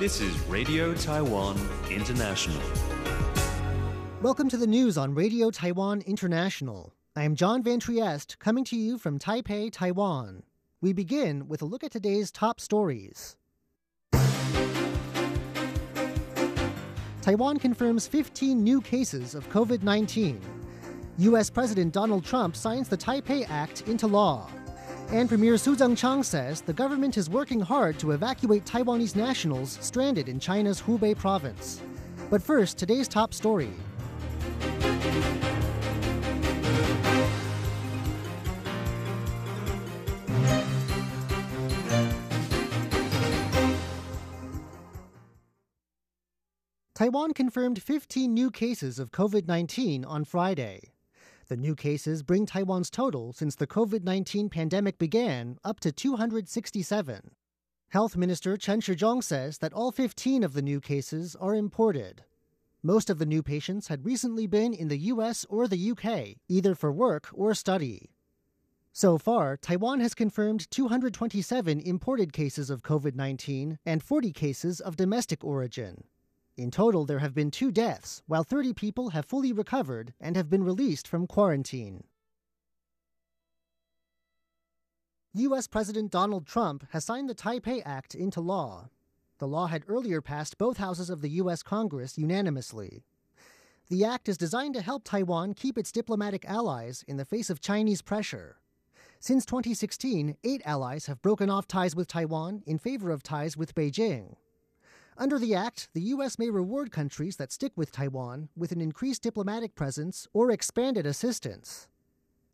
This is Radio Taiwan International. Welcome to the news on Radio Taiwan International. I am John Van Trieste, coming to you from Taipei, Taiwan. We begin with a look at today's top stories. Taiwan confirms 15 new cases of COVID 19. U.S. President Donald Trump signs the Taipei Act into law. And Premier Su Tseng-chang says the government is working hard to evacuate Taiwanese nationals stranded in China's Hubei province. But first, today's top story. Taiwan confirmed 15 new cases of COVID 19 on Friday. The new cases bring Taiwan's total since the COVID 19 pandemic began up to 267. Health Minister Chen Shizhong says that all 15 of the new cases are imported. Most of the new patients had recently been in the US or the UK, either for work or study. So far, Taiwan has confirmed 227 imported cases of COVID 19 and 40 cases of domestic origin. In total, there have been two deaths, while 30 people have fully recovered and have been released from quarantine. U.S. President Donald Trump has signed the Taipei Act into law. The law had earlier passed both houses of the U.S. Congress unanimously. The act is designed to help Taiwan keep its diplomatic allies in the face of Chinese pressure. Since 2016, eight allies have broken off ties with Taiwan in favor of ties with Beijing. Under the Act, the U.S. may reward countries that stick with Taiwan with an increased diplomatic presence or expanded assistance.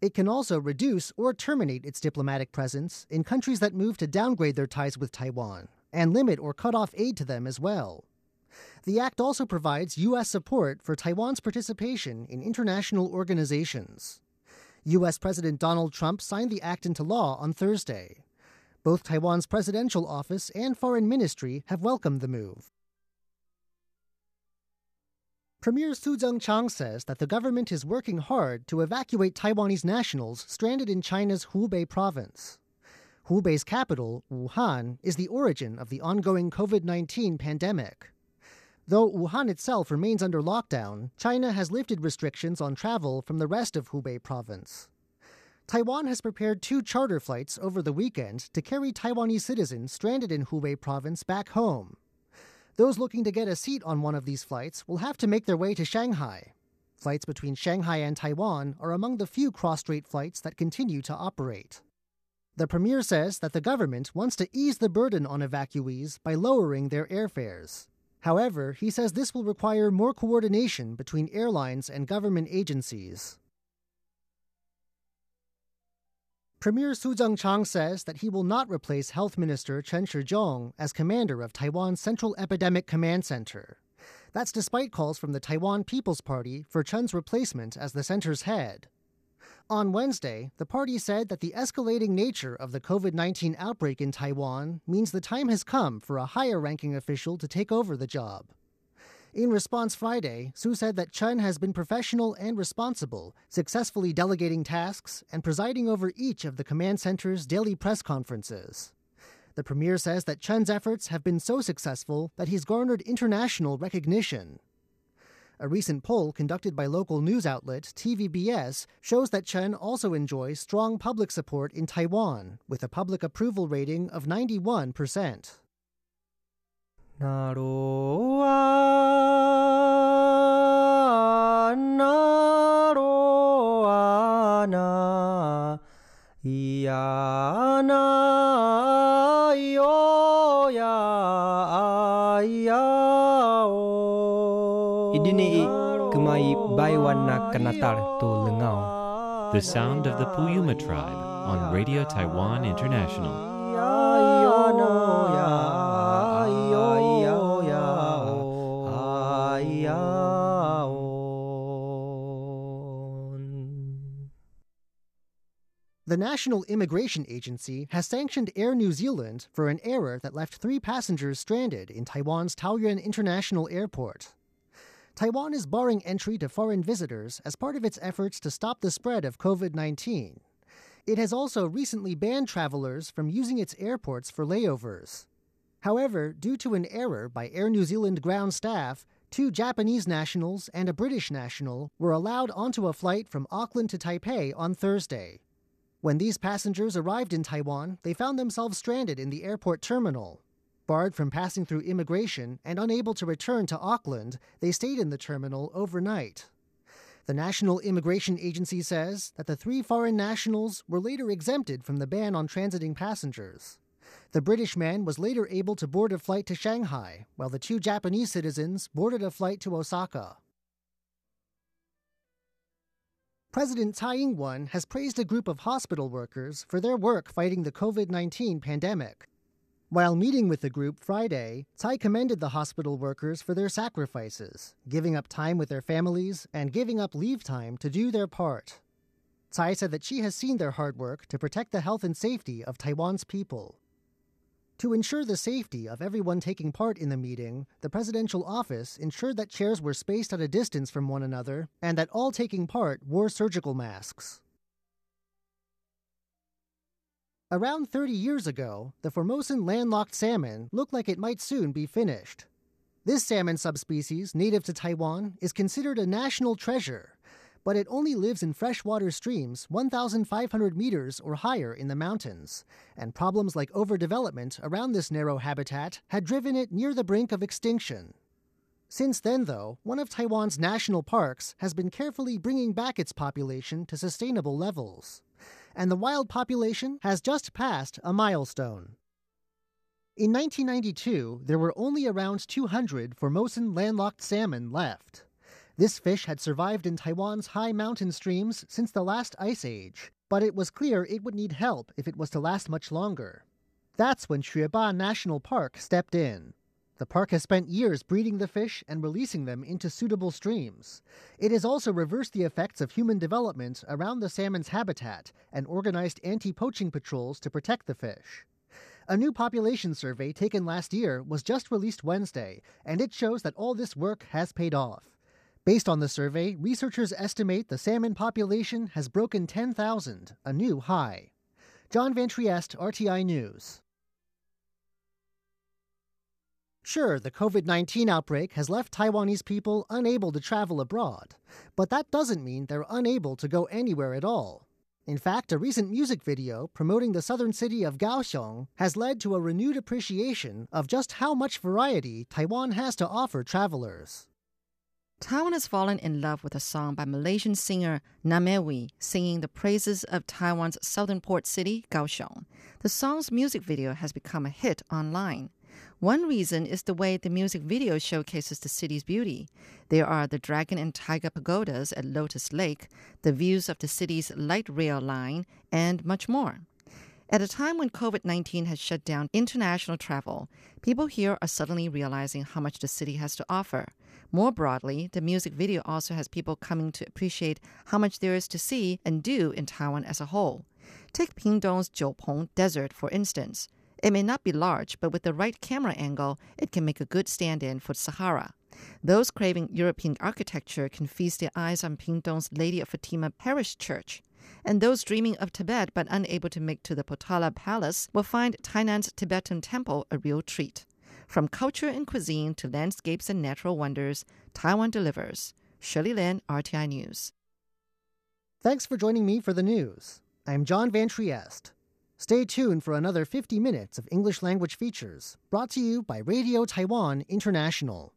It can also reduce or terminate its diplomatic presence in countries that move to downgrade their ties with Taiwan and limit or cut off aid to them as well. The Act also provides U.S. support for Taiwan's participation in international organizations. U.S. President Donald Trump signed the Act into law on Thursday. Both Taiwan's presidential office and foreign ministry have welcomed the move. Premier Su Tseng-chang says that the government is working hard to evacuate Taiwanese nationals stranded in China's Hubei province. Hubei's capital, Wuhan, is the origin of the ongoing COVID 19 pandemic. Though Wuhan itself remains under lockdown, China has lifted restrictions on travel from the rest of Hubei province. Taiwan has prepared two charter flights over the weekend to carry Taiwanese citizens stranded in Hubei province back home. Those looking to get a seat on one of these flights will have to make their way to Shanghai. Flights between Shanghai and Taiwan are among the few cross strait flights that continue to operate. The premier says that the government wants to ease the burden on evacuees by lowering their airfares. However, he says this will require more coordination between airlines and government agencies. Premier Su Tseng-chang says that he will not replace Health Minister Chen Shizhong as commander of Taiwan's Central Epidemic Command Center. That's despite calls from the Taiwan People's Party for Chen's replacement as the center's head. On Wednesday, the party said that the escalating nature of the COVID 19 outbreak in Taiwan means the time has come for a higher ranking official to take over the job. In response Friday, Su said that Chen has been professional and responsible, successfully delegating tasks and presiding over each of the command center's daily press conferences. The premier says that Chen's efforts have been so successful that he's garnered international recognition. A recent poll conducted by local news outlet TVBS shows that Chen also enjoys strong public support in Taiwan, with a public approval rating of 91%. 那罗啊，那罗啊那，咿呀那哟呀咿呀哦。Idini kemai baiwana kanatar to lengau. The sound of the Puyuma tribe on Radio Taiwan International. The National Immigration Agency has sanctioned Air New Zealand for an error that left three passengers stranded in Taiwan's Taoyuan International Airport. Taiwan is barring entry to foreign visitors as part of its efforts to stop the spread of COVID 19. It has also recently banned travelers from using its airports for layovers. However, due to an error by Air New Zealand ground staff, two Japanese nationals and a British national were allowed onto a flight from Auckland to Taipei on Thursday. When these passengers arrived in Taiwan, they found themselves stranded in the airport terminal. Barred from passing through immigration and unable to return to Auckland, they stayed in the terminal overnight. The National Immigration Agency says that the three foreign nationals were later exempted from the ban on transiting passengers. The British man was later able to board a flight to Shanghai, while the two Japanese citizens boarded a flight to Osaka. President Tsai Ing wen has praised a group of hospital workers for their work fighting the COVID 19 pandemic. While meeting with the group Friday, Tsai commended the hospital workers for their sacrifices, giving up time with their families and giving up leave time to do their part. Tsai said that she has seen their hard work to protect the health and safety of Taiwan's people. To ensure the safety of everyone taking part in the meeting, the presidential office ensured that chairs were spaced at a distance from one another and that all taking part wore surgical masks. Around 30 years ago, the Formosan landlocked salmon looked like it might soon be finished. This salmon subspecies, native to Taiwan, is considered a national treasure but it only lives in freshwater streams 1,500 meters or higher in the mountains, and problems like overdevelopment around this narrow habitat had driven it near the brink of extinction. Since then, though, one of Taiwan's national parks has been carefully bringing back its population to sustainable levels, and the wild population has just passed a milestone. In 1992, there were only around 200 Formosan landlocked salmon left. This fish had survived in Taiwan's high mountain streams since the last ice age, but it was clear it would need help if it was to last much longer. That's when Xueba National Park stepped in. The park has spent years breeding the fish and releasing them into suitable streams. It has also reversed the effects of human development around the salmon's habitat and organized anti poaching patrols to protect the fish. A new population survey taken last year was just released Wednesday, and it shows that all this work has paid off. Based on the survey, researchers estimate the salmon population has broken 10,000, a new high. John Van Trieste, RTI News. Sure, the COVID 19 outbreak has left Taiwanese people unable to travel abroad, but that doesn't mean they're unable to go anywhere at all. In fact, a recent music video promoting the southern city of Kaohsiung has led to a renewed appreciation of just how much variety Taiwan has to offer travelers. Taiwan has fallen in love with a song by Malaysian singer Namewee singing the praises of Taiwan's southern port city, Kaohsiung. The song's music video has become a hit online. One reason is the way the music video showcases the city's beauty. There are the dragon and tiger pagodas at Lotus Lake, the views of the city's light rail line, and much more. At a time when COVID 19 has shut down international travel, people here are suddenly realizing how much the city has to offer. More broadly, the music video also has people coming to appreciate how much there is to see and do in Taiwan as a whole. Take Pingtung's Jiupeng Desert, for instance. It may not be large, but with the right camera angle, it can make a good stand in for Sahara. Those craving European architecture can feast their eyes on Pingtung's Lady of Fatima Parish Church. And those dreaming of Tibet but unable to make to the Potala Palace will find Tainan's Tibetan Temple a real treat. From culture and cuisine to landscapes and natural wonders, Taiwan delivers. Shirley Lin, RTI News. Thanks for joining me for the news. I'm John Van Trieste. Stay tuned for another 50 minutes of English language features brought to you by Radio Taiwan International.